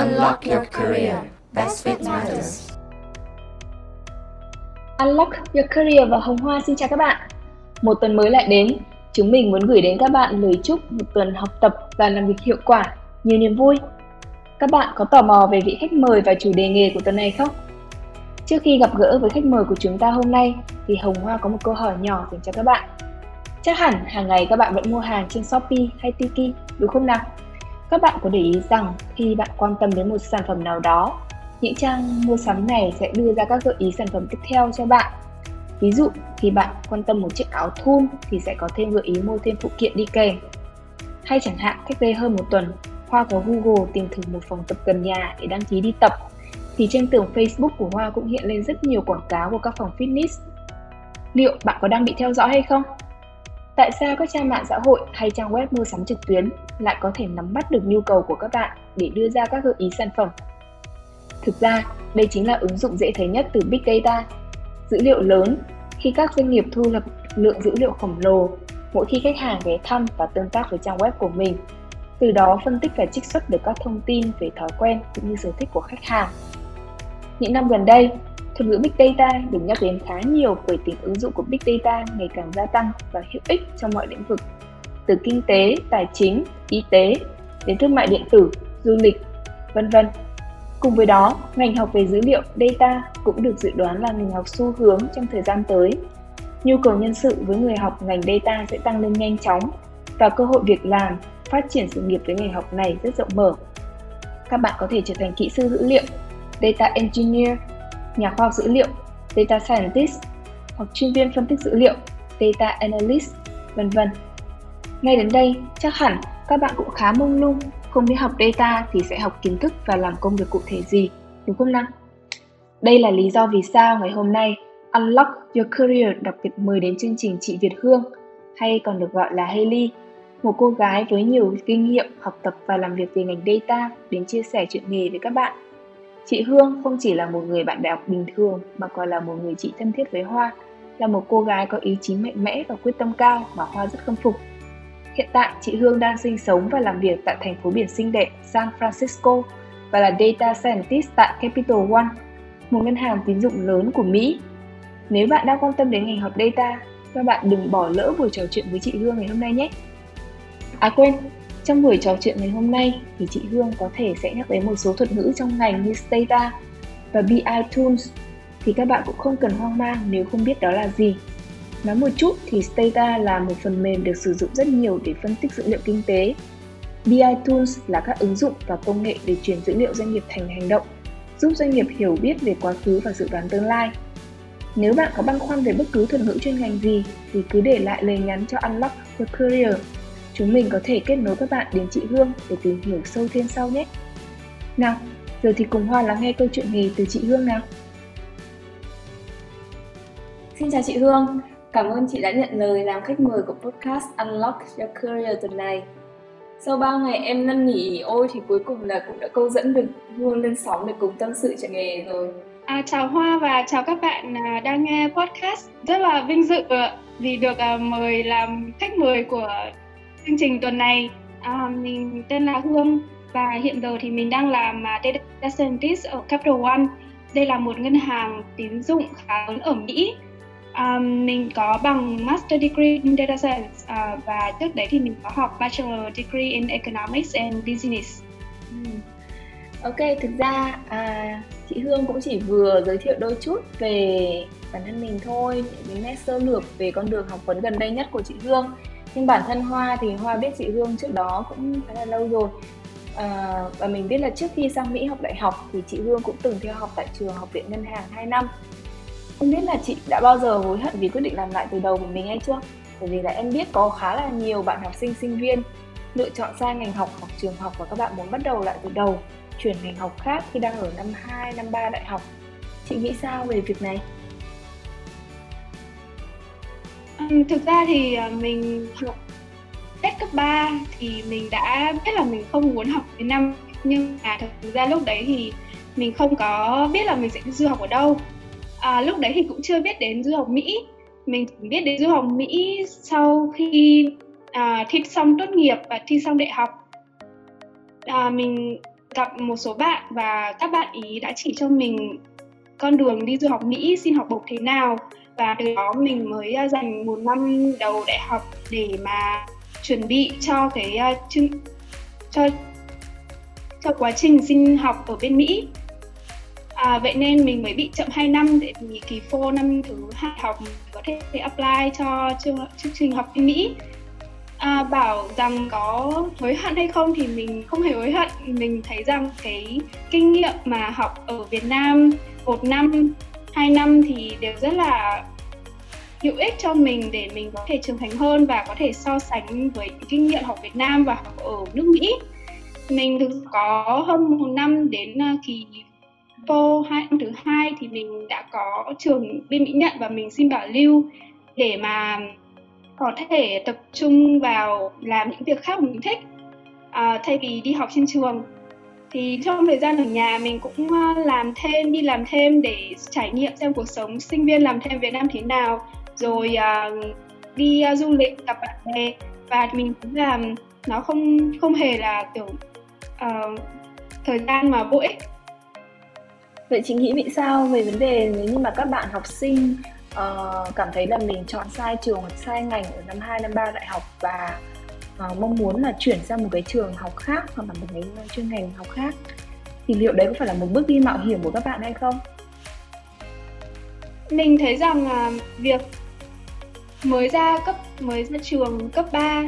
Unlock your career. Best fit matters. Unlock your career và Hồng Hoa xin chào các bạn. Một tuần mới lại đến, chúng mình muốn gửi đến các bạn lời chúc một tuần học tập và làm việc hiệu quả, nhiều niềm vui. Các bạn có tò mò về vị khách mời và chủ đề nghề của tuần này không? Trước khi gặp gỡ với khách mời của chúng ta hôm nay thì Hồng Hoa có một câu hỏi nhỏ dành cho các bạn. Chắc hẳn hàng ngày các bạn vẫn mua hàng trên Shopee hay Tiki, đúng không nào? Các bạn có để ý rằng khi bạn quan tâm đến một sản phẩm nào đó, những trang mua sắm này sẽ đưa ra các gợi ý sản phẩm tiếp theo cho bạn. Ví dụ, khi bạn quan tâm một chiếc áo thun thì sẽ có thêm gợi ý mua thêm phụ kiện đi kèm. Hay chẳng hạn, cách đây hơn một tuần, Hoa có Google tìm thử một phòng tập gần nhà để đăng ký đi tập thì trên tường Facebook của Hoa cũng hiện lên rất nhiều quảng cáo của các phòng fitness. Liệu bạn có đang bị theo dõi hay không? Tại sao các trang mạng xã hội hay trang web mua sắm trực tuyến lại có thể nắm bắt được nhu cầu của các bạn để đưa ra các gợi ý sản phẩm? Thực ra, đây chính là ứng dụng dễ thấy nhất từ Big Data. Dữ liệu lớn, khi các doanh nghiệp thu thập lượng dữ liệu khổng lồ mỗi khi khách hàng ghé thăm và tương tác với trang web của mình. Từ đó phân tích và trích xuất được các thông tin về thói quen cũng như sở thích của khách hàng. Những năm gần đây, Thuật ngữ Big Data được nhắc đến khá nhiều bởi tính ứng dụng của Big Data ngày càng gia tăng và hữu ích trong mọi lĩnh vực, từ kinh tế, tài chính, y tế đến thương mại điện tử, du lịch, vân vân. Cùng với đó, ngành học về dữ liệu data cũng được dự đoán là ngành học xu hướng trong thời gian tới. Nhu cầu nhân sự với người học ngành data sẽ tăng lên nhanh chóng và cơ hội việc làm, phát triển sự nghiệp với ngành học này rất rộng mở. Các bạn có thể trở thành kỹ sư dữ liệu, data engineer nhà khoa học dữ liệu, data scientist hoặc chuyên viên phân tích dữ liệu, data analyst, vân vân. Ngay đến đây, chắc hẳn các bạn cũng khá mông lung, không biết học data thì sẽ học kiến thức và làm công việc cụ thể gì, đúng không nào? Đây là lý do vì sao ngày hôm nay Unlock Your Career đặc biệt mời đến chương trình chị Việt Hương, hay còn được gọi là Haley, một cô gái với nhiều kinh nghiệm học tập và làm việc về ngành data đến chia sẻ chuyện nghề với các bạn Chị Hương không chỉ là một người bạn đại học bình thường mà còn là một người chị thân thiết với Hoa, là một cô gái có ý chí mạnh mẽ và quyết tâm cao mà Hoa rất khâm phục. Hiện tại, chị Hương đang sinh sống và làm việc tại thành phố biển xinh đẹp San Francisco và là Data Scientist tại Capital One, một ngân hàng tín dụng lớn của Mỹ. Nếu bạn đang quan tâm đến ngành học data, các bạn đừng bỏ lỡ buổi trò chuyện với chị Hương ngày hôm nay nhé. À quên, trong buổi trò chuyện ngày hôm nay thì chị Hương có thể sẽ nhắc đến một số thuật ngữ trong ngành như Stata và BI Tools thì các bạn cũng không cần hoang mang nếu không biết đó là gì. Nói một chút thì Stata là một phần mềm được sử dụng rất nhiều để phân tích dữ liệu kinh tế. BI Tools là các ứng dụng và công nghệ để chuyển dữ liệu doanh nghiệp thành hành động, giúp doanh nghiệp hiểu biết về quá khứ và dự đoán tương lai. Nếu bạn có băn khoăn về bất cứ thuật ngữ chuyên ngành gì thì cứ để lại lời nhắn cho Unlock Your Career chúng mình có thể kết nối các bạn đến chị Hương để tìm hiểu sâu thêm sau nhé. Nào, giờ thì cùng Hoa lắng nghe câu chuyện nghề từ chị Hương nào. Xin chào chị Hương, cảm ơn chị đã nhận lời làm khách mời của podcast Unlock Your Career tuần này. Sau 3 ngày em năn nỉ ôi thì cuối cùng là cũng đã câu dẫn được Hương lên sóng để cùng tâm sự chuyện nghề rồi. À, chào Hoa và chào các bạn à, đang nghe podcast. Rất là vinh dự à, vì được à, mời làm khách mời của chương trình tuần này à, mình tên là Hương và hiện giờ thì mình đang làm data scientist ở Capital One. Đây là một ngân hàng tín dụng khá lớn ở Mỹ. Um, mình có bằng Master Degree in Data Science uh, và trước đấy thì mình có học Bachelor Degree in Economics and Business. Ừ. Ok, thực ra à, chị Hương cũng chỉ vừa giới thiệu đôi chút về bản thân mình thôi, những nét sơ lược về con đường học vấn gần đây nhất của chị Hương. Nhưng bản thân hoa thì hoa biết chị hương trước đó cũng khá là lâu rồi. À, và mình biết là trước khi sang mỹ học đại học thì chị hương cũng từng theo học tại trường học viện ngân hàng 2 năm không biết là chị đã bao giờ hối hận vì quyết định làm lại từ đầu của mình hay chưa? Bởi vì là em biết có khá là nhiều bạn học sinh sinh viên lựa chọn sai ngành học hoặc trường học và các bạn muốn bắt đầu lại từ đầu chuyển ngành học khác khi đang ở năm 2, năm 3 đại học. Chị nghĩ sao về việc này? Ừ, thực ra thì à, mình học hết cấp 3 thì mình đã biết là mình không muốn học đến năm. Nhưng mà thực ra lúc đấy thì mình không có biết là mình sẽ đi du học ở đâu à, lúc đấy thì cũng chưa biết đến du học Mỹ. Mình chỉ biết đến du học Mỹ sau khi à, thi xong tốt nghiệp và thi xong đại học. À, mình gặp một số bạn và các bạn ý đã chỉ cho mình con đường đi du học Mỹ xin học bổng thế nào. Và từ đó mình mới à, dành một năm đầu đại học để mà chuẩn bị cho cái uh, chương cho cho quá trình xin học ở bên Mỹ à, vậy nên mình mới bị chậm 2 năm để vì kỳ phô năm thứ hai học có thể apply cho chương, chương trình học bên Mỹ. À, bảo rằng có hối hận hay không thì mình không hề hối hận. Mình thấy rằng cái kinh nghiệm mà học ở Việt Nam một năm hai năm thì đều rất là hữu ích cho mình để mình có thể trưởng thành hơn và có thể so sánh với kinh nghiệm học Việt Nam và học ở nước Mỹ. Mình thực có hơn một năm đến à, kỳ PO hai năm thứ hai thì mình đã có trường bên Mỹ nhận và mình xin bảo lưu để mà có thể tập trung vào làm những việc khác mình thích. À, thay vì đi học trên trường thì trong thời gian ở nhà mình cũng ờ, làm thêm đi làm thêm để trải nghiệm xem cuộc sống sinh viên làm thêm Việt Nam thế nào. Rồi à, đi à, du lịch gặp bạn bè. Và mình cũng làm nó không không hề là kiểu uh, thời gian mà vô ích. Vậy chị nghĩ vì sao về vấn đề nếu như mà các bạn học sinh uh, cảm thấy là mình chọn sai trường hoặc sai ngành ở năm 2, năm 3 đại học và uh, mong muốn là chuyển sang một cái trường học khác hoặc là một cái chuyên ngành học khác thì liệu đấy có phải là một bước đi mạo hiểm của các bạn hay không? Mình thấy rằng uh, việc mới ra cấp mới ra trường cấp 3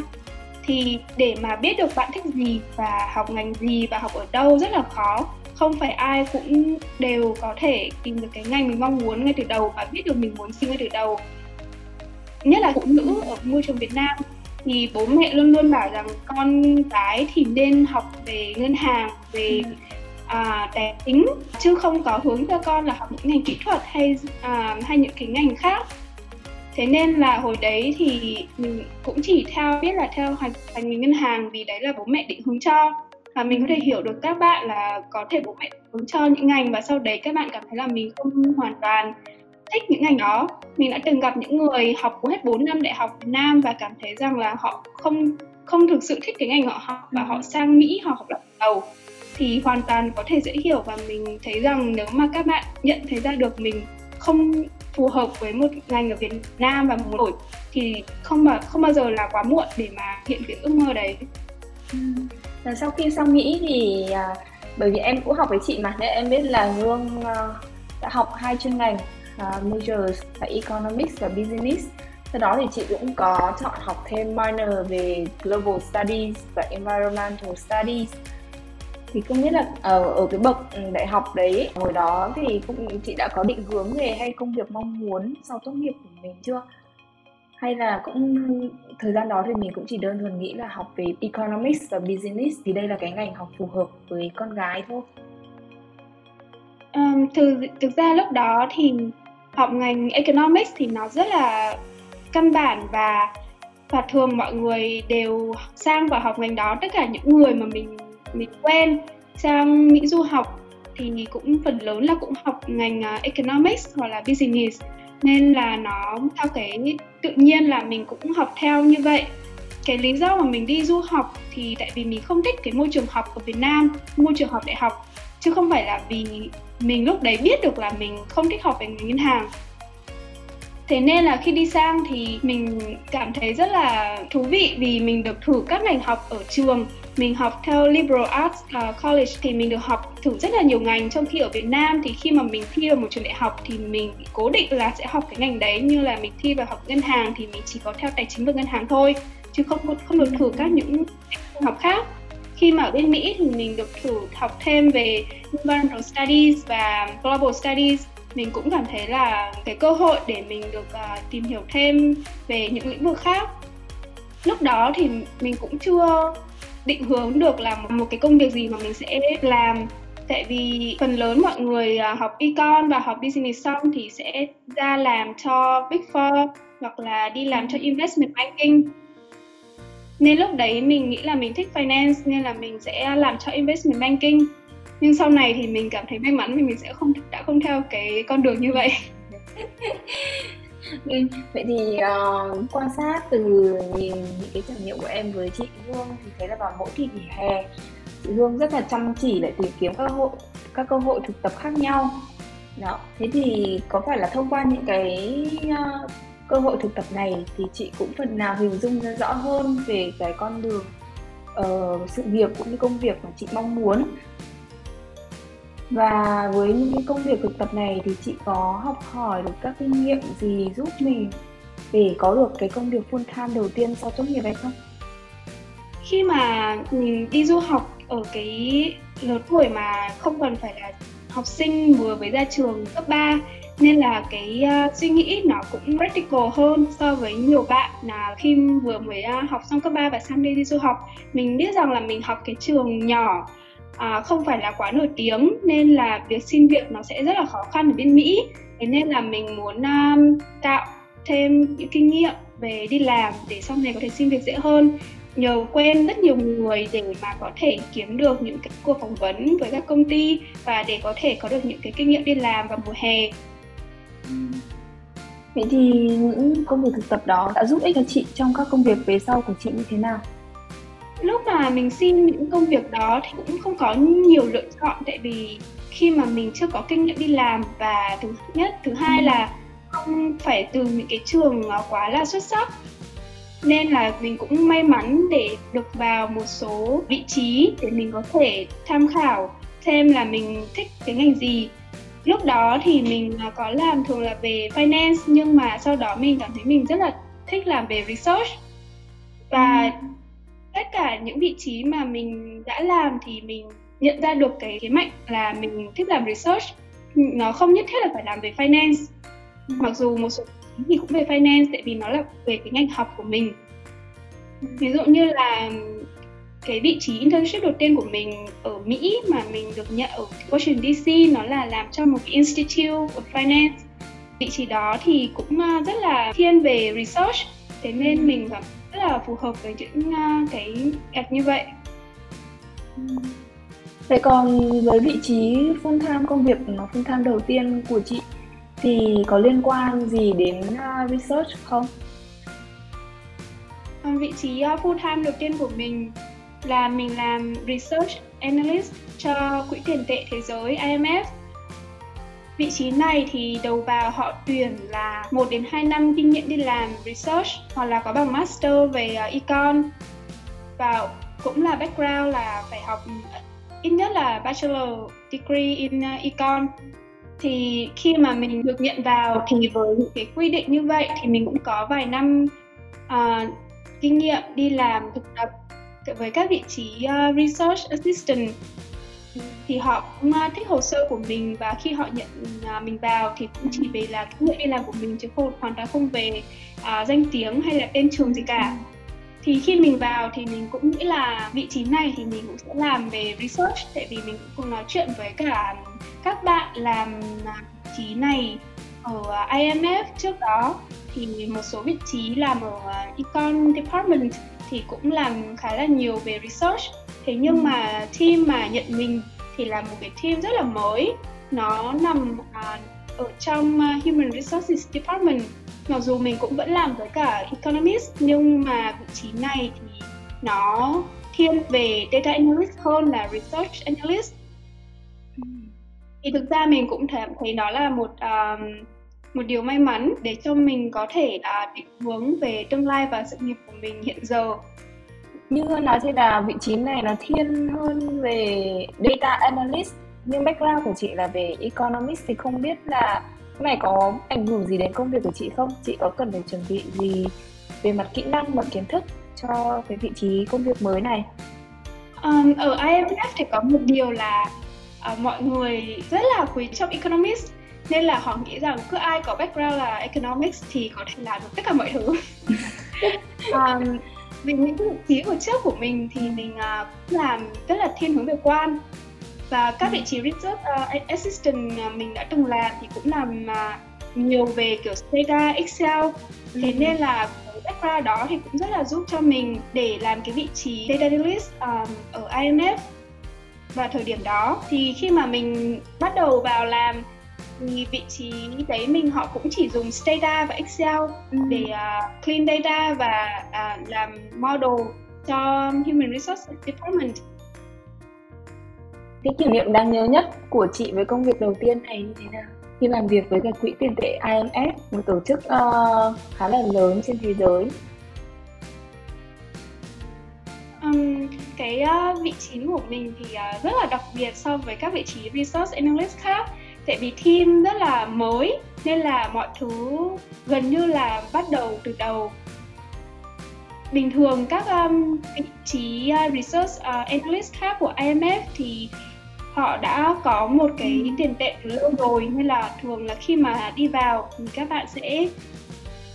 thì để mà biết được bạn thích gì và học ngành gì và học ở đâu rất là khó không phải ai cũng đều có thể tìm được cái ngành mình mong muốn ngay từ đầu và biết được mình muốn xin ngay từ đầu. Nhất là phụ nữ ở môi trường Việt Nam thì bố mẹ luôn luôn bảo rằng con gái thì nên học về ngân hàng về à, tài chính chứ không có hướng cho con là học những ngành kỹ thuật hay à, hay những cái ngành khác. Thế nên là hồi đấy thì mình cũng chỉ theo biết là theo hành ngành ngân hàng vì đấy là bố mẹ định hướng cho và mình có thể hiểu được các bạn là có thể bố mẹ hướng cho những ngành và sau đấy các bạn cảm thấy là mình không hoàn toàn thích những ngành đó. Mình đã từng gặp những người học hết 4 năm đại học Việt Nam và cảm thấy rằng là họ không không thực sự thích cái ngành họ học và họ sang Mỹ họ học lại đầu thì hoàn toàn có thể dễ hiểu và mình thấy rằng nếu mà các bạn nhận thấy ra được mình không phù hợp với một ngành ở Việt Nam và muốn đổi thì không mà không bao giờ là quá muộn để mà hiện cái ước mơ đấy. Và sau khi sang Mỹ thì à, bởi vì em cũng học với chị mà nên em biết là Hương à, ờ, đã học hai chuyên ngành à, majors là economics và business. Sau đó thì chị cũng có chọn học thêm minor về global studies và environmental studies thì không biết là ở ở cái bậc ừ, đại học đấy hồi đó thì cũng chị đã có định hướng về hay công việc mong muốn sau tốt nghiệp của mình chưa hay là cũng thời gian đó thì mình cũng chỉ đơn thuần nghĩ là học về economics và business thì đây là cái ngành học phù hợp với con gái thôi. Um, thực thực ra lúc đó thì học ngành economics thì nó rất là căn bản và và thường mọi người đều sang và học ngành đó. Tất cả những người mà mình mình quen sang Mỹ du học thì cũng phần lớn là cũng học ngành ờ, economics hoặc là business. Nên là nó theo cái tự nhiên là mình cũng học theo như vậy. Cái lý do mà mình đi du học thì tại vì mình không thích cái môi trường học ở Việt Nam, môi trường học đại học, chứ không phải là vì mình lúc đấy biết được là mình không thích học về ngành ngân hàng. Thế nên là khi đi sang thì mình cảm thấy rất là thú vị vì mình được thử các ngành học ở trường mình học theo liberal arts uh, college thì mình được học thử rất là nhiều ngành. Trong khi ở Việt Nam thì khi mà mình thi vào một trường đại học thì mình cố định là sẽ học cái ngành đấy. Như là mình thi vào học ngân hàng thì mình chỉ có theo tài chính và ngân hàng thôi chứ không không được thử các những học khác. Khi mà ở bên Mỹ thì mình được thử học thêm về environmental studies và global studies. Mình cũng cảm thấy là cái cơ hội để mình được uh, tìm hiểu thêm về những lĩnh vực khác. Lúc đó thì mình cũng chưa định hướng được là một cái công việc gì mà mình sẽ làm. Tại vì phần lớn mọi người à, học econ và học business xong thì sẽ ra làm cho big four hoặc là đi làm cho investment banking. Nên lúc đấy mình nghĩ là mình thích finance nên là mình sẽ làm cho investment banking. Nhưng sau này thì mình cảm thấy may mắn vì mình sẽ không, đã không theo cái con đường như vậy. vậy thì uh, quan sát từ nhìn những cái trải nghiệm của em với chị Hương thì thấy là vào mỗi kỳ nghỉ hè chị Hương rất là chăm chỉ để tìm kiếm các cơ hội các cơ hội thực tập khác nhau. Đó thế thì có phải là thông qua những cái uh, cơ hội thực tập này thì chị cũng phần nào hình dung ra rõ hơn về cái con đường uh, sự nghiệp cũng như công việc mà chị mong muốn? Và với những cái công việc thực tập này thì chị có học hỏi được các kinh nghiệm gì giúp mình để có được cái công việc full time đầu tiên sau tốt nghiệp hay không? Khi mà mình đi du học ở cái lứa tuổi mà không cần phải là học sinh vừa mới ra trường cấp 3 nên là cái uh, suy nghĩ nó cũng practical hơn so với nhiều bạn là khi vừa mới uh, học xong cấp 3 và sang đây đi du học mình biết rằng là mình học cái trường nhỏ à, không phải là quá nổi tiếng nên là việc xin việc nó sẽ rất là khó khăn ở bên Mỹ. Thế nên là mình muốn um, tạo thêm những kinh nghiệm về đi làm để sau này có thể xin việc dễ hơn. Nhờ quen rất nhiều người để mà có thể kiếm được những cái cuộc phỏng vấn với các công ty và để có thể có được những cái kinh nghiệm đi làm vào mùa hè. Vậy thì những công việc thực tập đó đã giúp ích cho chị trong các công việc về sau của chị như thế nào? Lúc mà mình xin những công việc đó thì cũng không có nhiều lựa chọn tại vì khi mà mình chưa có kinh nghiệm đi làm và thứ nhất, thứ hai là không phải từ những cái trường quá là xuất sắc nên là mình cũng may mắn để được vào một số vị trí để mình có thể tham khảo xem là mình thích cái ngành gì lúc đó thì mình có làm thường là về finance nhưng mà sau đó mình cảm thấy mình rất là thích làm về research và ừ tất cả những vị trí mà mình đã làm thì mình nhận ra được cái thế mạnh là mình thích làm research. Nó không nhất thiết là phải làm về finance. Ừ. mặc dù một số thì cũng về finance tại vì nó là về cái ngành học của mình. Ví dụ như là cái vị trí internship đầu tiên của mình ở Mỹ mà mình được nhận ở Washington DC nó là làm cho một cái Institute of Finance. Vị trí đó thì cũng ờ, rất là thiên về research. Thế nên ừ. mình cảm rất là phù hợp với những ờ, cái gạch như vậy Vậy còn với vị trí full time công việc full time đầu tiên của chị thì có liên quan gì đến uh, research không? Vị trí full time đầu tiên của mình là mình làm research analyst cho quỹ tiền tệ thế giới IMF. Vị trí này thì đầu vào họ tuyển là 1 đến 2 năm kinh nghiệm đi làm research hoặc là có bằng master về uh, econ. Và cũng là background là phải học ít nhất là bachelor degree in uh, econ. Thì khi mà mình được nhận vào thì với những cái quy định như vậy thì mình cũng có vài năm uh, kinh nghiệm đi làm thực tập với các vị trí uh, research assistant thì họ cũng à, thích hồ sơ của mình và khi họ nhận à, mình vào thì cũng chỉ về là kinh nghiệm đi làm của mình chứ không hoàn toàn không về uh, danh tiếng hay là tên trường gì cả. Thì khi mình vào thì mình cũng nghĩ là vị trí này thì mình cũng sẽ làm về research tại vì mình cũng cùng nói chuyện với cả các bạn làm vị trí này ở IMF trước đó. Thì một số vị trí làm ở econ department thì cũng làm khá là nhiều về research thế nhưng mà team mà nhận mình thì là một cái team rất là mới. Nó nằm uh, ở trong uh, human resources department. Mặc dù mình cũng vẫn làm với cả economist nhưng mà vị trí này thì nó thiên về data analyst hơn là research analyst. Thì thực ra mình cũng thấy, thấy đó là một um, một điều may mắn để cho mình có thể uh, định hướng về tương lai và sự nghiệp của mình hiện giờ như hơn nói thì là vị trí này nó thiên hơn về data analyst nhưng background của chị là về economist thì không biết là cái này có ảnh hưởng gì đến công việc của chị không? Chị có cần phải chuẩn bị gì về mặt kỹ năng và kiến thức cho cái vị trí công việc mới này? Um, ở IMF thì có một điều là uh, mọi người rất là quý trọng economist nên là họ nghĩ rằng cứ ai có background là economics thì có thể làm được tất cả mọi thứ. Um, vì những cái vị trí của trước của mình thì mình uh, làm rất là thiên hướng về quan. Và các vị trí research uh, assistant uh, mình đã từng làm thì cũng làm uh, nhiều về kiểu data excel. Thế ừ. nên là background đó thì cũng rất là giúp cho mình để làm cái vị trí data analyst um, ở IMF vào thời điểm đó thì khi mà mình bắt đầu vào làm thì vị trí đấy mình họ cũng chỉ dùng Stata và Excel để uh, clean data và uh, làm model cho Human Resource Department. Cái kỷ niệm đáng nhớ nhất của chị với công việc đầu tiên này như thế nào? Khi làm việc với cái quỹ tiền tệ IMF một tổ chức uh, khá là lớn trên thế giới. Um, cái uh, vị trí của mình thì uh, rất là đặc biệt so với các vị trí resource analyst khác tại vì team rất là mới nên là mọi thứ gần như là bắt đầu từ đầu. Bình thường các um, vị trí uh, research uh, analyst khác của IMF thì họ đã có một cái tiền tệ từ lâu rồi nên là thường là khi mà đi vào thì các bạn sẽ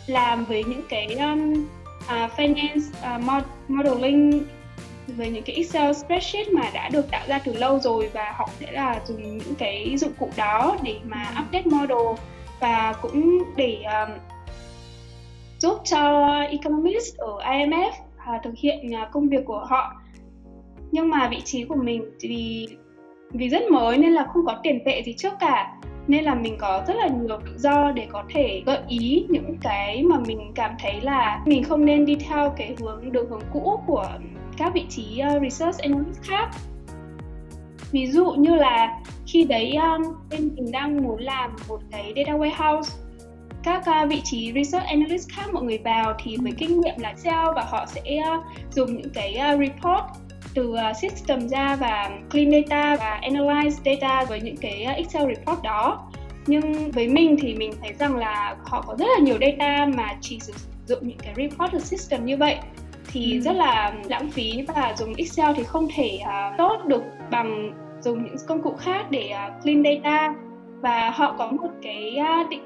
làm với những cái um, uh, finance uh, modeling với những cái Excel spreadsheet mà đã được tạo ra từ lâu rồi và họ sẽ là dùng những cái dụng cụ đó để mà update model và cũng để um, giúp cho economist ở IMF uh, thực hiện uh, công việc của họ. Nhưng mà vị trí của mình vì vì rất mới nên là không có tiền tệ gì trước cả nên là mình có rất là nhiều tự do để có thể gợi ý những cái mà mình cảm thấy là mình không nên đi theo cái hướng đường hướng cũ của các vị trí uh, research analyst khác. Ví dụ như là khi đấy um, bên mình đang muốn làm một cái data warehouse các uh, vị trí research analyst khác mọi người vào thì với kinh nghiệm là Excel và họ sẽ uh, dùng những cái uh, report từ uh, system ra và clean data và analyze data với những cái uh, Excel report đó. Nhưng với mình thì mình thấy rằng là họ có rất là nhiều data mà chỉ sử dụng những cái report từ system như vậy thì ừ. rất là lãng phí và dùng Excel thì không thể uh, tốt được bằng dùng những công cụ khác để uh, clean data. Và họ có một cái uh, định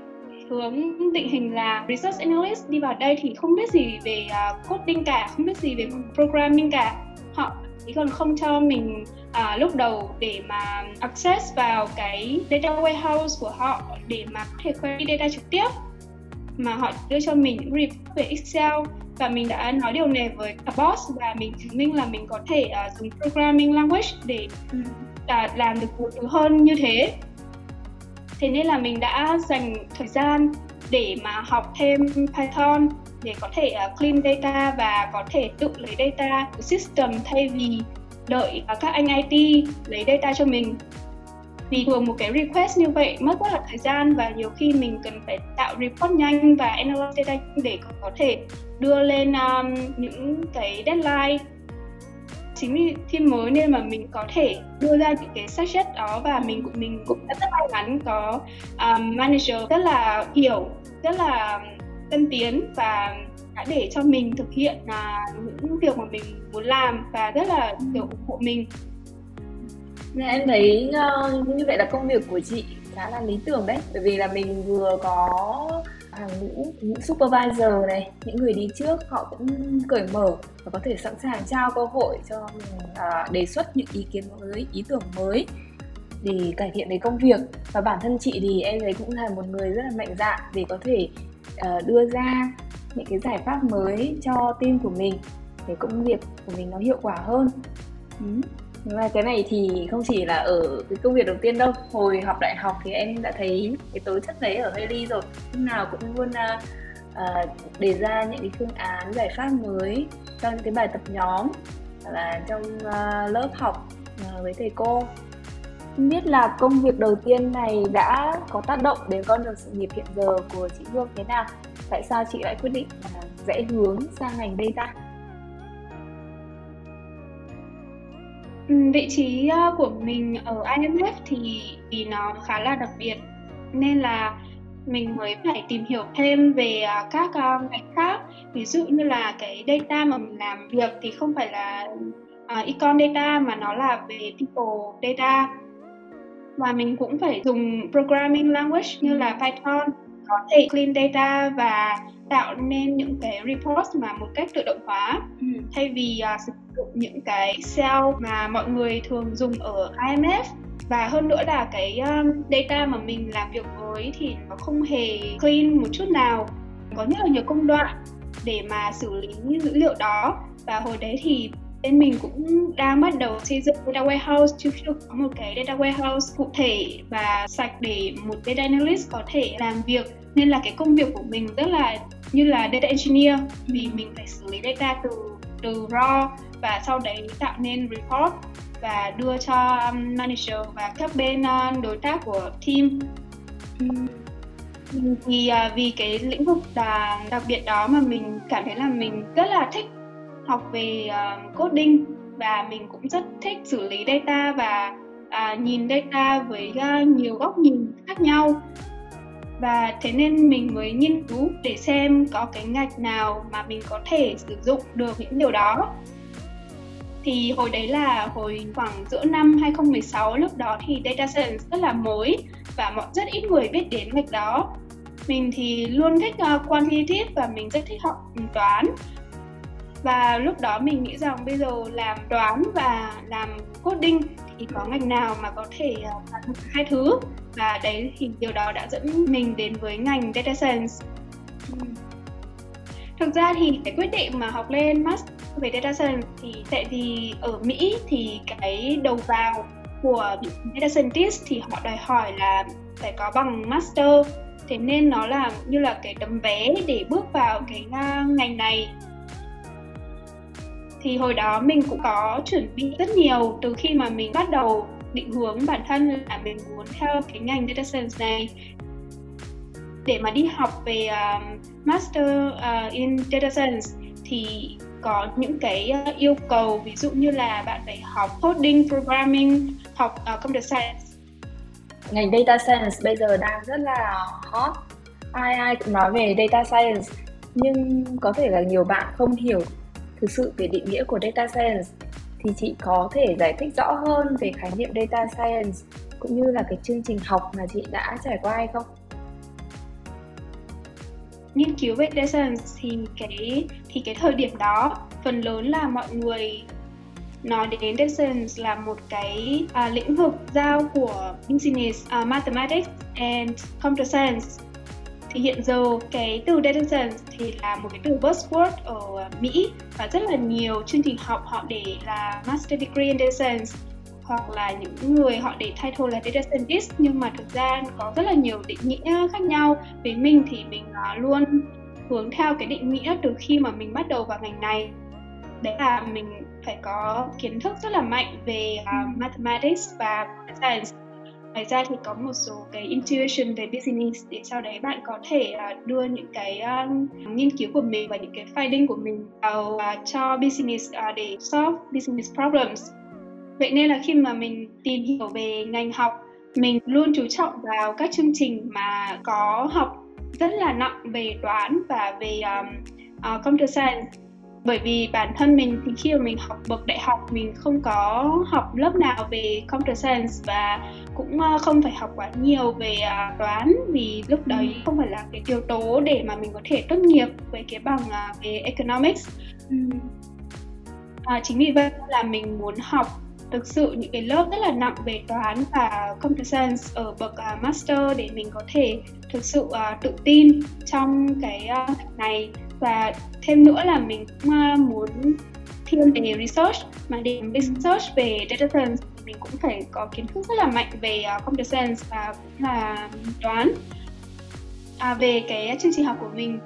hướng định hình là research analyst đi vào đây thì không biết gì về uh, coding cả không biết gì về programming cả. Họ chỉ còn không cho mình à, lúc đầu để mà access vào cái data warehouse của họ để mà có thể query data trực tiếp. Mà họ đưa cho mình những report về Excel và mình đã nói điều này với cả boss và mình chứng minh là mình có thể uh, dùng programming language để uh, làm được nhiều thứ hơn như thế. Thế nên là mình đã dành thời gian để mà học thêm Python để có thể uh, clean data và có thể tự lấy data từ system thay vì đợi uh, các anh IT lấy data cho mình vì thường một cái request như vậy mất rất là thời gian và nhiều khi mình cần phải tạo report nhanh và analyze data để có thể đưa lên um, những cái deadline chính vì team mới nên mà mình có thể đưa ra những cái suggest đó và mình cũng mình cũng rất may mắn có um, manager rất là hiểu rất là um, tân tiến và đã để cho mình thực hiện uh, những việc mà mình muốn làm và rất là kiểu ủng hộ mình nên em thấy uh, như vậy là công việc của chị khá là lý tưởng đấy. Bởi vì là mình vừa có hàng ngũ những supervisor này những người đi trước họ cũng cởi mở và có thể sẵn sàng trao cơ hội cho mình uh, đề xuất những ý kiến mới ý tưởng mới để cải thiện cái công việc. Và bản thân chị thì em thấy cũng là một người rất là mạnh dạn để có thể uh, đưa ra những cái giải pháp mới cho team của mình để công việc của mình nó hiệu quả hơn. Ừ và cái này thì không chỉ là ở cái công việc đầu tiên đâu Hồi học đại học thì em đã thấy cái tố chất đấy ở Haley rồi Lúc nào cũng luôn uh, uh, đề ra những cái phương án, giải pháp mới Trong những cái bài tập nhóm là trong uh, lớp học uh, với thầy cô không biết là công việc đầu tiên này đã có tác động đến con đường sự nghiệp hiện giờ của chị Hương thế nào? Tại sao chị lại quyết định rẽ hướng sang ngành data? Vị trí của mình ở IMF thì vì nó khá là đặc biệt. Nên là mình mới phải tìm hiểu thêm về các ngành khác. Ví dụ như là cái data mà mình làm việc thì không phải là uh, econ data mà nó là về people data. Và mình cũng phải dùng programming language như là Python có thể clean data và tạo nên những cái report mà một cách tự động hóa. Ừ. thay vì uh, dụng những cái Excel mà mọi người thường dùng ở IMF và hơn nữa là cái um, data mà mình làm việc với thì nó không hề clean một chút nào. Có rất là nhiều công đoạn để mà xử lý dữ liệu đó. Và hồi đấy thì bên mình cũng đang bắt đầu xây dựng data warehouse chưa chưa có một cái data warehouse cụ thể và sạch để một data analyst có thể làm việc. Nên là cái công việc của mình rất là như là data engineer vì mình phải xử lý data từ từ raw và sau đấy tạo nên report và đưa cho um, manager và các bên uh, đối tác của team. Vì uh, vì cái lĩnh vực là đặc biệt đó mà mình cảm thấy là mình rất là thích học về uh, coding và mình cũng rất thích xử lý data và uh, nhìn data với uh, nhiều góc nhìn khác nhau. Và thế nên mình mới nghiên cứu để xem có cái ngạch nào mà mình có thể sử dụng được những điều đó thì hồi đấy là hồi khoảng giữa năm 2016 lúc đó thì data science rất là mới và mọi rất ít người biết đến ngành đó. Mình thì luôn thích uh, quantitative và mình rất thích học ừ, toán. Và lúc đó mình nghĩ rằng bây giờ làm toán và làm coding thì có ngành nào mà có thể ờ, uh, làm hai thứ? Và đấy thì điều đó đã dẫn mình đến với ngành data science thực ra thì cái quyết định mà học lên master về data science thì tại vì ở Mỹ thì cái đầu vào của data scientist thì họ đòi hỏi là phải có bằng master. Thế nên nó là như là cái tấm vé để bước vào cái ngành này. Thì hồi đó mình cũng có chuẩn bị rất nhiều từ khi mà mình bắt đầu định hướng bản thân là mình muốn theo cái ngành data science này để mà đi học về um, master uh, in data science thì có những cái uh, yêu cầu ví dụ như là bạn phải học coding programming học uh, computer science. Ngành data science bây giờ đang rất là hot. Ai ai cũng nói về data science nhưng có thể là nhiều bạn không hiểu thực sự về định nghĩa của data science. Thì chị có thể giải thích rõ hơn về khái niệm data science cũng như là cái chương trình học mà chị đã trải qua hay không? Nghiên cứu về data science thì cái thì cái thời điểm đó phần lớn là mọi người nói đến data science là một cái uh, lĩnh vực giao của business uh, mathematics and computer science. Thì hiện giờ cái từ data science thì là một cái từ buzzword ở Mỹ và rất là nhiều chương trình học họ để là master degree in data science hoặc là những người họ để title là data scientist nhưng mà thực ra có rất là nhiều định nghĩa khác nhau. Với mình thì mình à, luôn hướng theo cái định nghĩa từ khi mà mình bắt đầu vào ngành này. Đấy là mình phải có kiến thức rất là mạnh về uh, mathematics và science. Ngoài ra thì có một số cái intuition về business để sau đấy bạn có thể uh, đưa những cái uh, nghiên cứu của mình và những cái finding của mình vào uh, cho business uh, để solve business problems vậy nên là khi mà mình tìm hiểu về ngành học mình luôn chú trọng vào các chương trình mà có học rất là nặng về toán và về um, uh, computer science bởi vì bản thân mình thì khi mà mình học bậc đại học mình không có học lớp nào về computer science và cũng không phải học quá nhiều về uh, toán vì lúc đấy ừ. không phải là cái yếu tố để mà mình có thể tốt nghiệp với cái bằng về economics ừ. à, chính vì vậy là mình muốn học thực sự những cái lớp rất là nặng về toán và computer science ở bậc uh, master để mình có thể thực sự uh, tự tin trong cái uh, này. Và thêm nữa là mình cũng uh, muốn thiên về research mà để research về data science mình cũng phải có kiến thức rất là mạnh về uh, computer science và cũng là toán. À, về cái chương trình học của mình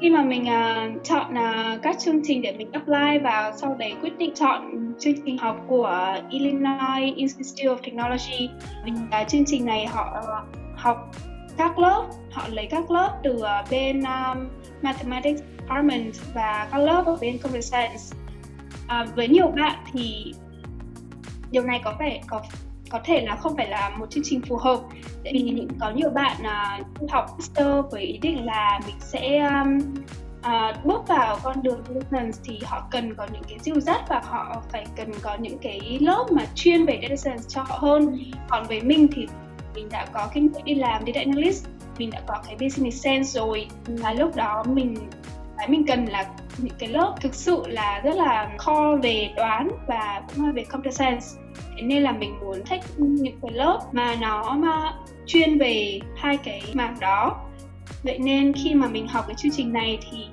khi mà mình uh, chọn uh, các chương trình để mình apply và sau đấy quyết định chọn chương trình học của Illinois Institute of Technology mình uh, chương trình này họ uh, học các lớp họ lấy các lớp từ uh, bên um, mathematics department và các lớp ở bên computer science. Uh, với nhiều bạn thì điều này có vẻ có có thể là không phải là một chương trình phù hợp. Tại vì những có nhiều bạn uh, học master với ý định là mình sẽ um, uh, bước vào con đường data thì họ cần có những cái dìu dắt và họ phải cần có những cái lớp mà chuyên về data science cho họ hơn. Còn với mình thì mình đã có kinh nghiệm đi làm data analyst mình đã có cái business sense rồi. Và lúc đó mình cái mình cần là những cái lớp thực sự là rất là kho về toán và cũng là về computer science thế nên là mình muốn thích những cái lớp mà nó mà chuyên về hai cái mảng đó vậy nên khi mà mình học cái chương trình này thì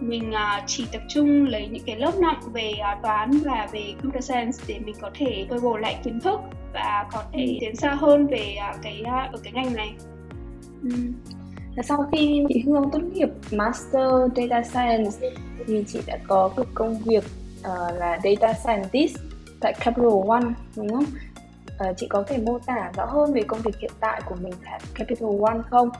mình à, chỉ tập trung lấy những cái lớp nặng về à, toán và về computer science để mình có thể bồi bổ lại kiến thức và có thể tiến xa hơn về à, cái ở cái ngành này. Ừ. Sau khi chị Hương tốt nghiệp Master Data Science thì chị đã có được công việc uh, là Data Scientist tại Capital One đúng không? Uh, chị có thể mô tả rõ hơn về công việc hiện tại của mình tại Capital One không?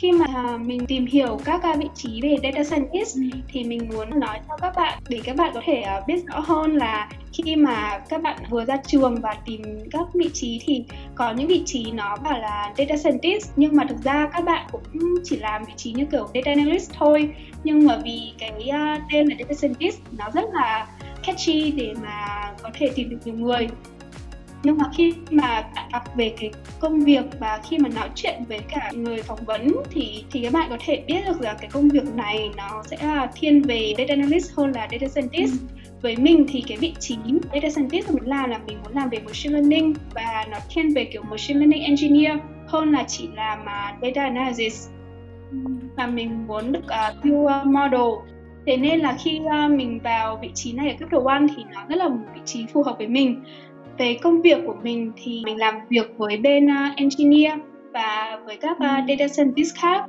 Khi mà mình tìm hiểu các vị trí về data scientist ừ. thì mình muốn nói cho các bạn để các bạn có thể à, biết rõ hơn là khi mà các bạn vừa ra trường và tìm các vị trí thì có những vị trí nó bảo là data scientist. Nhưng mà thực ra các bạn cũng chỉ làm vị trí như kiểu data analyst thôi. Nhưng mà vì cái à, tên là data scientist nó rất là catchy để mà có thể tìm được nhiều người nhưng mà khi mà bạn đọc về cái công việc và khi mà nói chuyện với cả người phỏng vấn thì thì các bạn có thể biết được là cái công việc này nó sẽ là thiên về data analyst hơn là data scientist. Ừ. với mình thì cái vị trí data scientist mình làm là mình muốn làm về machine learning và nó thiên về kiểu machine learning engineer hơn là chỉ làm uh, data analysis. Và mình muốn được uh, build model. Thế nên là khi uh, mình vào vị trí này ở cấp độ one thì nó rất là một vị trí phù hợp với mình về công việc của mình thì mình làm việc với bên uh, engineer và với các uh, data scientist khác.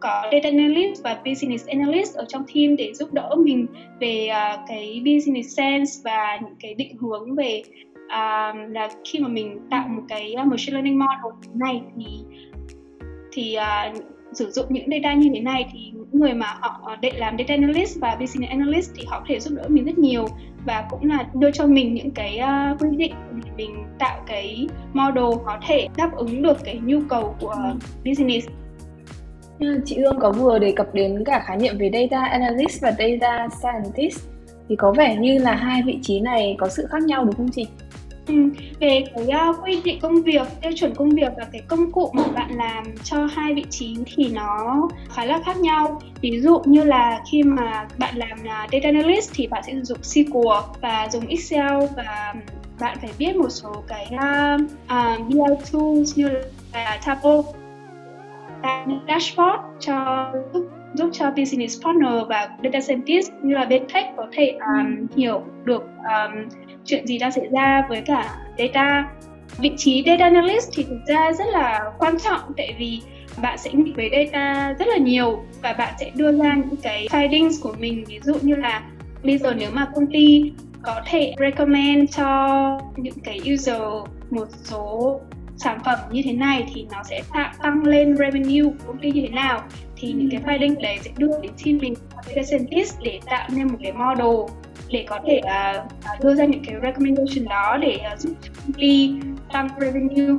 Có data analyst và business analyst ở trong team để giúp đỡ mình về uh, cái business sense và những cái định hướng về uh, là khi mà mình tạo một cái uh, machine learning model này thì thì uh, sử dụng những data như thế này thì những người mà họ để làm data analyst và business analyst thì họ có thể giúp đỡ mình rất nhiều và cũng là đưa cho mình những cái uh, quy định để mình tạo cái model có thể đáp ứng được cái nhu cầu của business. Chị Hương có vừa đề cập đến cả khái niệm về data analyst và data scientist. Thì có vẻ như là hai vị trí này có sự khác nhau đúng không chị? Ừ, về cái uh, quy định công việc, tiêu chuẩn công việc và cái công cụ mà bạn làm cho hai vị trí thì nó khá là khác nhau. Ví dụ như là khi mà bạn làm uh, data analyst thì bạn sẽ sử dụng SQL và dùng Excel và bạn phải biết một số cái uh, uh, BI tools như là Tableau, dashboard cho giúp giúp cho business partner và data scientist như là bên tech có thể um, hiểu được um, chuyện gì đang xảy ra với cả data. Vị trí data analyst thì thực ra rất là quan trọng tại vì bạn sẽ nghĩ với data rất là nhiều và bạn sẽ đưa ra những cái findings của mình. Ví dụ như là bây giờ nếu mà công ty có thể recommend cho những cái user một số sản phẩm như thế này thì nó sẽ tạo tăng lên revenue của công ty như thế nào thì những cái finding đấy sẽ đưa đến team mình data scientist để tạo nên một cái model để có thể uh, đưa ra những cái recommendation đó để uh, giúp công ty tăng revenue.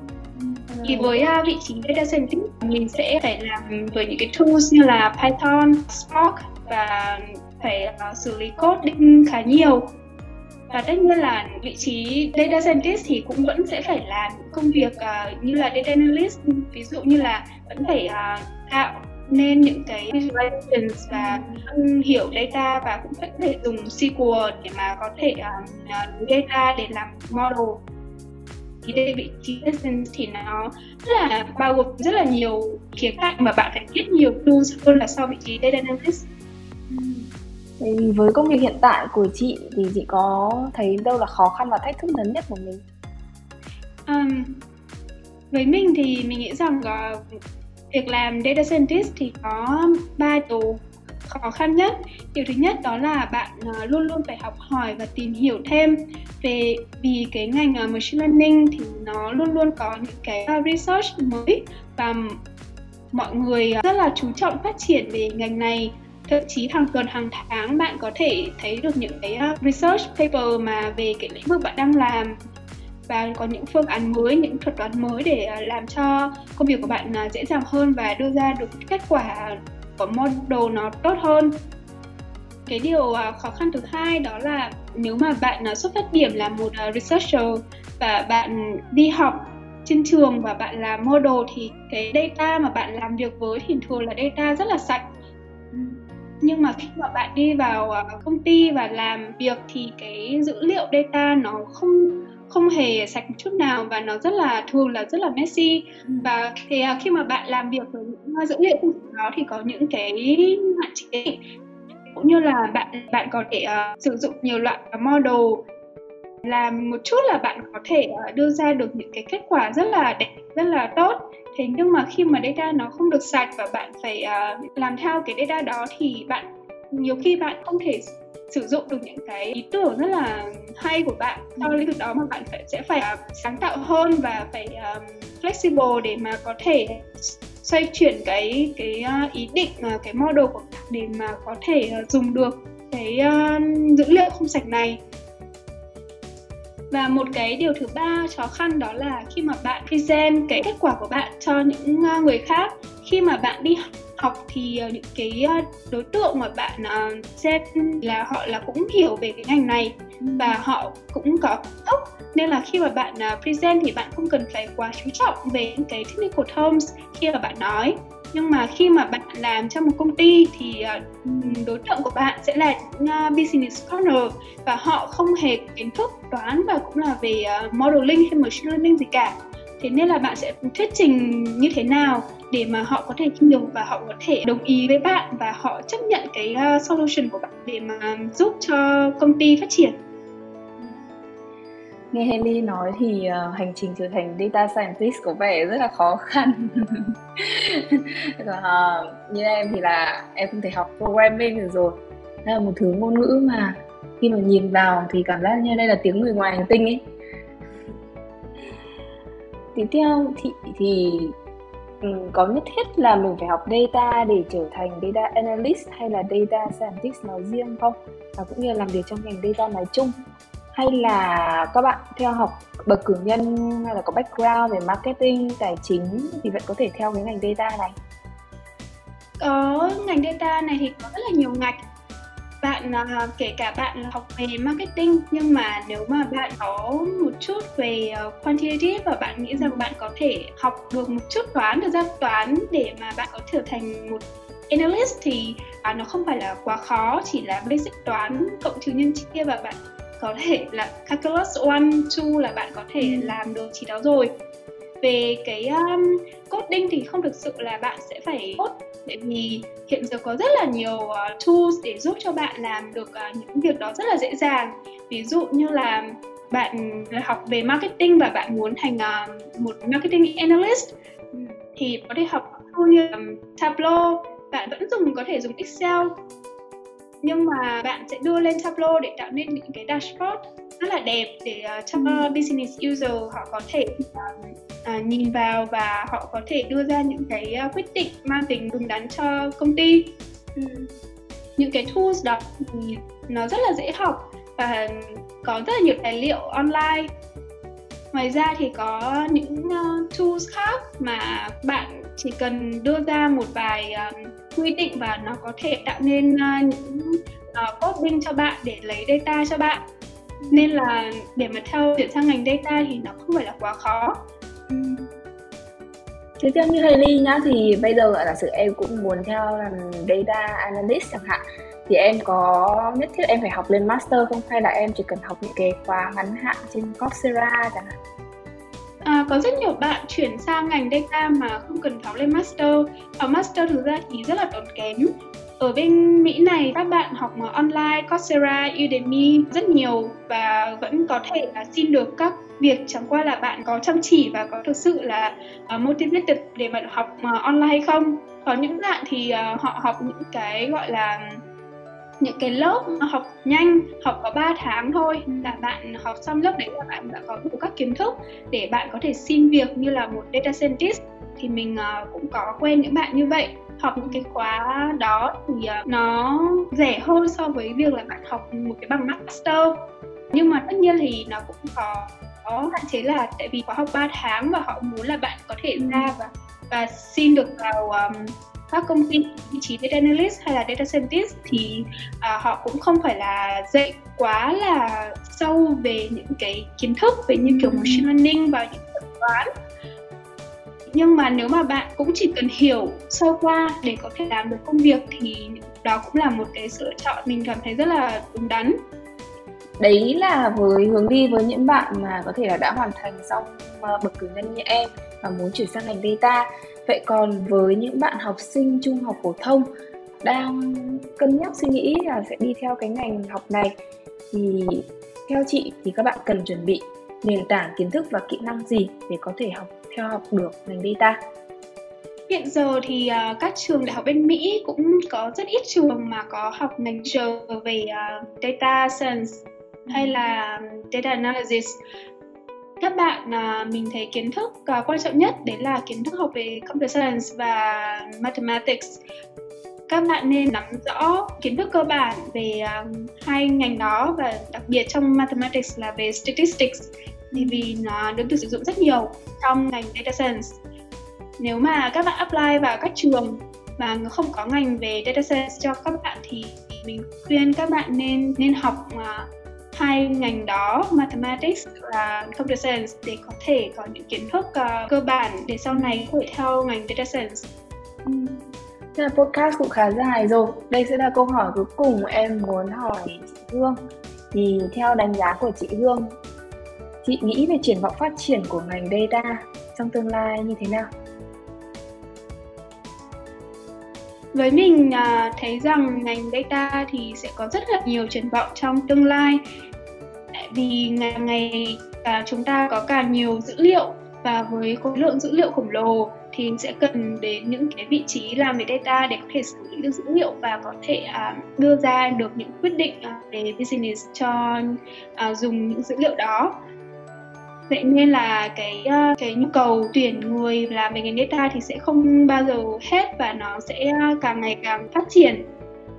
Thì với uh, vị trí data scientist mình sẽ phải làm với những cái tools như là Python, Spark và phải uh, xử lý code định khá nhiều và tất nhiên là vị trí data scientist thì cũng vẫn sẽ phải làm công việc uh, như là data analyst. Ví dụ như là vẫn phải uh, tạo nên những cái visualizations và hiểu data và cũng có thể dùng SQL để mà có thể uh, data để làm model. Thì đây vị trí business thì nó rất là bao gồm rất là nhiều khía cạnh mà bạn phải biết nhiều tools hơn là so vị trí data analyst thì với công việc hiện tại của chị thì chị có thấy đâu là khó khăn và thách thức lớn nhất của mình? Um, với mình thì mình nghĩ rằng uh, việc làm data scientist thì có ba tố khó khăn nhất điều thứ nhất đó là bạn uh, luôn luôn phải học hỏi và tìm hiểu thêm về vì cái ngành uh, machine learning thì nó luôn luôn có những cái uh, research mới và mọi người rất là chú trọng phát triển về ngành này thậm chí hàng tuần hàng tháng bạn có thể thấy được những cái ờ, research paper mà về cái lĩnh vực bạn đang làm và có những phương án mới, những thuật toán mới để ờ, làm cho công việc của bạn ờ, dễ dàng hơn và đưa ra được kết quả của model nó tốt hơn. Cái điều khó khăn thứ hai đó là nếu mà bạn xuất phát điểm là một researcher và bạn đi học trên trường và bạn làm model thì cái data mà bạn làm việc với thì thường là data rất là sạch nhưng mà khi mà bạn đi vào công ty và làm việc thì cái dữ liệu data nó không không hề sạch một chút nào và nó rất là thường là rất là messy ừ. và thì à, khi mà bạn làm việc với những dữ liệu đó thì có những cái hạn chế cũng như là bạn bạn có thể uh, sử dụng nhiều loại model làm một chút là bạn có thể ờ, đưa ra được những cái kết quả rất là đẹp rất là tốt. Thế nhưng mà khi mà data nó không được sạch và bạn phải uh, làm theo cái data đó thì bạn nhiều khi bạn không thể sử dụng được những cái ý tưởng rất là hay của bạn. Sau lĩnh vực đó mà bạn phải, sẽ phải uh, sáng tạo hơn và phải um, flexible để mà có thể xoay chuyển cái cái uh, ý định uh, cái model của bạn để mà có thể uh, dùng được cái uh, dữ liệu không sạch này và một cái điều thứ ba khó khăn đó là khi mà bạn present cái kết quả của bạn cho những người khác khi mà bạn đi học thì uh, những cái uh, đối tượng mà bạn xét là họ là cũng hiểu về cái ngành này và họ cũng có ốc. Nên là khi mà bạn present thì bạn không cần phải quá chú trọng về những cái technical terms khi mà bạn nói nhưng mà khi mà bạn làm trong một công ty thì ờ, đối tượng của bạn sẽ là những ờ, business partner và họ không hề kiến thức toán và cũng là về ờ, modeling hay machine learning gì cả. Thế nên là bạn sẽ thuyết trình như thế nào để mà họ có thể hiểu và họ có thể đồng ý với bạn và họ chấp nhận cái solution của bạn để mà giúp cho công ty phát triển? Nghe Haley nói thì uh, hành trình trở thành data scientist có vẻ rất là khó khăn. Uh, như em thì là em không thể học programming được rồi. Đây là một thứ ngôn ngữ mà khi mà nhìn vào thì cảm giác như đây là tiếng người ngoài hành tinh ấy. Tiếp theo thì thì có nhất thiết là mình phải học data để trở thành data analyst hay là data scientist nói riêng không? Và cũng như là làm việc trong ngành data nói chung hay là các bạn theo học bậc cử nhân hay là có background về marketing, tài chính thì vẫn có thể theo cái ngành data này? Có, ngành data này thì có rất là nhiều ngành. Bạn à, kể cả bạn học về marketing, nhưng mà nếu mà bạn có một chút về ờ, quantitative và bạn nghĩ rằng bạn có thể học được một chút toán, được ra toán để mà bạn có trở thành một analyst thì à, nó không phải là quá khó, chỉ là basic toán cộng trừ nhân chia và bạn có thể là calculus one two là bạn có thể ừ. làm được chỉ đó rồi. Về cái um, coding thì không thực sự là bạn sẽ phải code tại vì hiện giờ có rất là nhiều uh, tools để giúp cho bạn làm được uh, những việc đó rất là dễ dàng. Ví dụ như là bạn học về marketing và bạn muốn thành uh, một marketing analyst thì có thể học tool như um, Tableau. Bạn vẫn dùng có thể dùng Excel nhưng mà bạn sẽ đưa lên Tableau để tạo nên những cái dashboard rất là đẹp để uh, cho business user họ có thể uh, uh, nhìn vào và họ có thể đưa ra những cái uh, quyết định mang tính đúng đắn cho công ty. Ừ. những cái tools đó thì nó rất là dễ học và có rất là nhiều tài liệu online ngoài ra thì có những uh, tools khác mà bạn chỉ cần đưa ra một vài um, quy định và nó có thể tạo nên uh, những uh, coding cho bạn để lấy data cho bạn. Nên là để mà theo chuyển sang ngành data thì nó không phải là quá khó. Tiếp theo như Hailey nhá thì bây giờ giả sử em cũng muốn theo làm data analyst chẳng hạn thì em có nhất thiết em phải học lên master không hay là em chỉ cần học những cái khóa ngắn hạn trên Coursera chẳng hạn? À, có rất nhiều bạn chuyển sang ngành data mà không cần học lên master. ở master thực ra thì rất là tốn kém. Ở bên Mỹ này các bạn học online Coursera, Udemy rất nhiều và vẫn có thể là xin được các việc chẳng qua là bạn có chăm chỉ và có thực sự là uh, motivated để mà học uh, online hay không. Có những bạn thì uh, họ học những cái gọi là những cái lớp học nhanh học có 3 tháng thôi là bạn học xong lớp đấy là bạn đã có đủ các kiến thức để bạn có thể xin việc như là một data scientist. Thì mình uh, cũng có quen những bạn như vậy. Học những cái khóa đó thì uh, nó rẻ hơn so với việc là bạn học một cái bằng master. Nhưng mà tất nhiên thì nó cũng có có hạn chế là tại vì khóa học 3 tháng và họ muốn là bạn có thể ra và và xin được vào um, các công ty vị trí data analyst hay là data scientist thì uh, họ cũng không phải là dạy quá là sâu về những cái kiến thức về như kiểu machine learning và những thuật toán. Nhưng mà nếu mà bạn cũng chỉ cần hiểu sơ qua để có thể làm được công việc thì đó cũng là một cái sự lựa chọn mình cảm thấy rất là đúng đắn. Đấy là với hướng đi với những bạn mà có thể là đã hoàn thành xong ờ, bậc cử nhân như em và muốn chuyển sang ngành data vậy còn với những bạn học sinh trung học phổ thông đang cân nhắc suy nghĩ là sẽ đi theo cái ngành học này thì theo chị thì các bạn cần chuẩn bị nền tảng kiến thức và kỹ năng gì để có thể học theo học được ngành data Hiện giờ thì uh, các trường đại học bên Mỹ cũng có rất ít trường mà có học ngành trường về uh, data science hay là à, data analysis. Các bạn à, mình thấy kiến thức uh, quan trọng nhất đấy là kiến thức học về computer science và mathematics. Các bạn nên nắm rõ kiến thức cơ bản về um, hai ngành đó và đặc biệt trong mathematics là về statistics vì nó được sử dụng rất nhiều trong ngành data science nếu mà các bạn apply vào các trường mà không có ngành về data science cho các bạn thì mình khuyên các bạn nên nên học uh, hai ngành đó mathematics và computer science để có thể có những kiến thức uh, cơ bản để sau này có thể theo ngành data science. Ừ. Thế là podcast cũng khá dài rồi. Đây sẽ là câu hỏi cuối cùng em muốn hỏi chị Hương. Thì theo đánh giá của chị Hương, chị nghĩ về triển vọng phát triển của ngành data trong tương lai như thế nào? Với mình uh, thấy rằng ngành data thì sẽ có rất là nhiều triển vọng trong tương lai. Vì ngày ngày uh, chúng ta có càng nhiều dữ liệu và với khối lượng dữ liệu khổng lồ thì sẽ cần đến những cái vị trí làm về data để có thể xử lý được dữ liệu và có thể uh, đưa ra được những quyết định uh, về business cho uh, dùng những dữ liệu đó vậy nên là cái ờ, cái nhu cầu tuyển người làm về ngành data thì sẽ không bao giờ hết và nó sẽ ờ, càng ngày càng phát triển.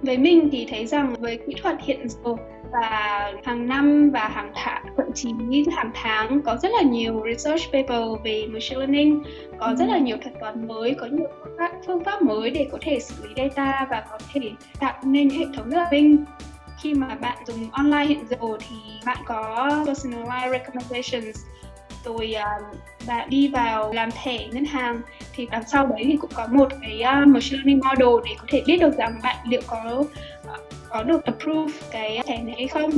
Với mình thì thấy rằng với kỹ thuật hiện giờ và hàng năm và hàng tháng thậm chí hàng tháng có rất là nhiều research paper về machine learning có rất là nhiều thuật toán mới có nhiều phương pháp mới để có thể xử lý data và có thể tạo nên hệ thống rất là minh khi mà bạn dùng online hiện giờ thì bạn có personalized recommendations. Rồi uh, bạn đi vào làm thẻ ngân hàng thì đằng sau đấy thì cũng có một cái uh, machine learning model để có thể biết được rằng bạn liệu có uh, có được approve cái thẻ này hay không.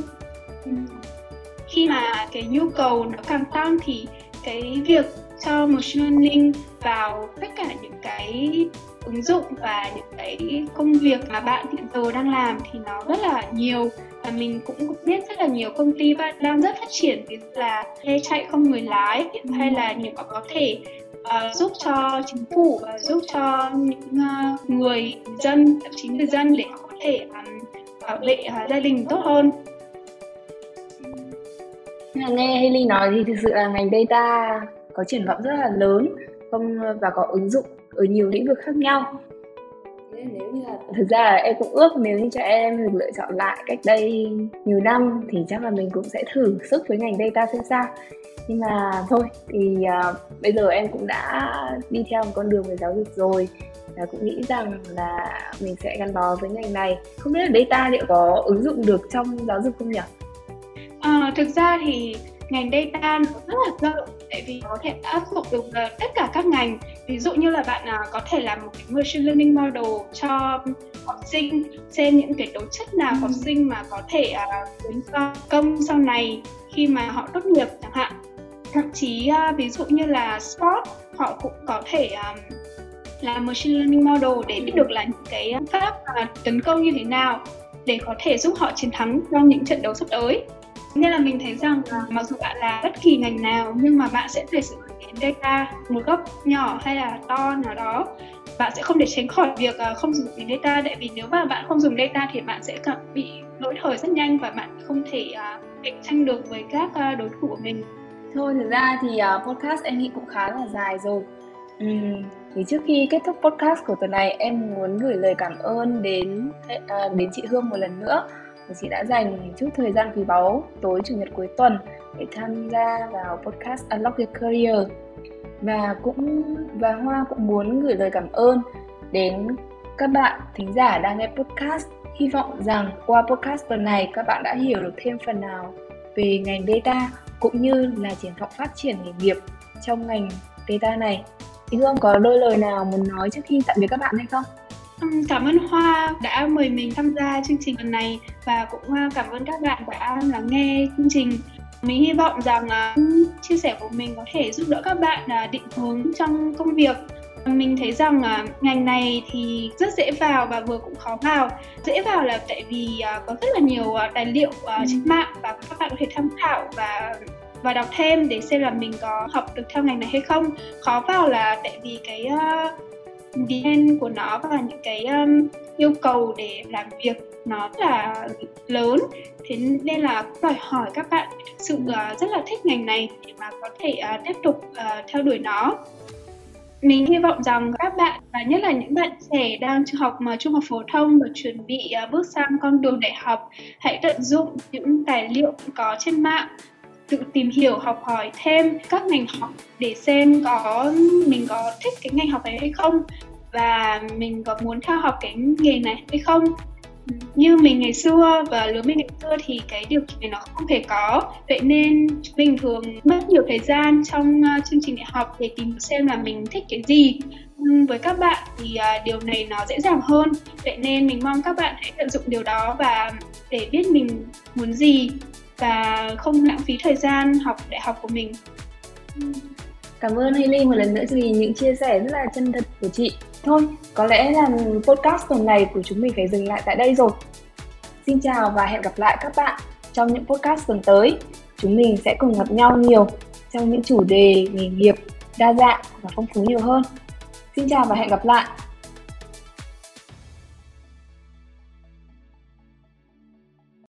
Khi mà cái nhu cầu nó càng tăng thì cái việc cho machine learning vào tất cả những cái ứng dụng và những cái công việc mà bạn hiện giờ đang làm thì nó rất là nhiều. Và mình cũng biết rất là nhiều công ty đang rất phát triển ví dụ là xe chạy không người lái hay là những có thể uh, giúp cho chính phủ và giúp cho những uh, người dân thậm chí người dân để có thể um, bảo vệ uh, gia đình tốt hơn. Nghe Haley nói thì thực sự là ngành data có triển vọng rất là lớn không và có ứng dụng ở nhiều lĩnh vực khác nhau. Nếu như là thực ra là em cũng ước nếu như cho em được lựa chọn lại cách đây nhiều năm thì chắc là mình cũng sẽ thử sức với ngành data xem sao. Nhưng mà thôi thì uh, bây giờ em cũng đã đi theo một con đường về giáo dục rồi và cũng nghĩ rằng là mình sẽ gắn bó với ngành này. Không biết là data liệu có ứng dụng được trong giáo dục không nhỉ? À, thực ra thì ngành data rất là rộng tại vì có thể áp dụng được tất cả các ngành. Ví dụ như là bạn à, có thể làm một cái machine learning model cho học sinh xem những cái tố chất nào học ừ. sinh mà có thể uh, cho công sau này khi mà họ tốt nghiệp chẳng hạn. Thậm chí uh, ví dụ như là sport họ cũng có thể um, làm machine learning model để biết được là những cái pháp uh, tấn công như thế nào để có thể giúp họ chiến thắng trong những trận đấu sắp tới nên là mình thấy rằng là mặc dù bạn là bất kỳ ngành nào nhưng mà bạn sẽ phải sử dụng đến data một góc nhỏ hay là to nào đó. Bạn sẽ không thể tránh khỏi việc à, không dùng đến data. Tại vì nếu mà bạn không dùng data thì bạn sẽ cảm bị lỗi thời rất nhanh và bạn không thể à, cạnh tranh được với các à, đối thủ của mình. Thôi thực ra thì podcast em nghĩ cũng khá là dài rồi. Uhm, thì trước khi kết thúc podcast của tuần này em muốn gửi lời cảm ơn đến đến chị Hương một lần nữa và chị đã dành chút thời gian quý báu tối, chủ nhật cuối tuần để tham gia vào podcast Unlock Your Career và cũng, và Hoa cũng muốn gửi lời cảm ơn đến các bạn thính giả đang nghe podcast hy vọng rằng qua podcast tuần này, các bạn đã hiểu được thêm phần nào về ngành data cũng như là triển vọng phát triển nghề nghiệp trong ngành data này. Thì Hương có đôi lời nào muốn nói trước khi tạm biệt các bạn hay không? Cảm ơn Hoa đã mời mình tham gia chương trình lần này và cũng à, cảm ơn các bạn đã lắng nghe chương trình. Mình hy vọng rằng uh, chia sẻ của mình có thể giúp đỡ các bạn uh, định hướng trong công việc. Mình thấy rằng uh, ngành này thì rất dễ vào và vừa cũng khó vào. Dễ vào là tại vì uh, có rất là nhiều uh, tài liệu uh, trên mạng và các bạn có thể tham khảo và và đọc thêm để xem là mình có học được theo ngành này hay không. Khó vào là tại vì cái uh, demand của nó và những cái um, yêu cầu để làm việc nó là lớn. Thế nên là đòi hỏi các bạn thực sự uh, rất là thích ngành này để mà có thể uh, tiếp tục uh, theo đuổi nó. Mình hy vọng rằng các bạn và nhất là những bạn trẻ đang học mà trung học phổ thông và chuẩn bị uh, bước sang con đường đại học hãy tận dụng những tài liệu có trên mạng tự tìm hiểu học hỏi thêm các ngành học để xem có mình có thích cái ngành học này hay không và mình có muốn theo học cái nghề này hay không? Như mình ngày xưa và lứa mình ngày xưa thì cái điều kiện này nó không thể có. Vậy nên mình thường mất nhiều thời gian trong uh, chương trình đại học để tìm xem là mình thích cái gì. Nhưng với các bạn thì uh, điều này nó dễ dàng hơn. Vậy nên mình mong các bạn hãy tận dụng điều đó và để biết mình muốn gì và không lãng phí thời gian học đại học của mình. Cảm ơn Hailey một lần nữa vì những chia sẻ rất là chân thật của chị. Thôi, có lẽ là podcast tuần này của chúng mình phải dừng lại tại đây rồi. Xin chào và hẹn gặp lại các bạn trong những podcast tuần tới. Chúng mình sẽ cùng gặp nhau nhiều trong những chủ đề nghề nghiệp đa dạng và phong phú nhiều hơn. Xin chào và hẹn gặp lại.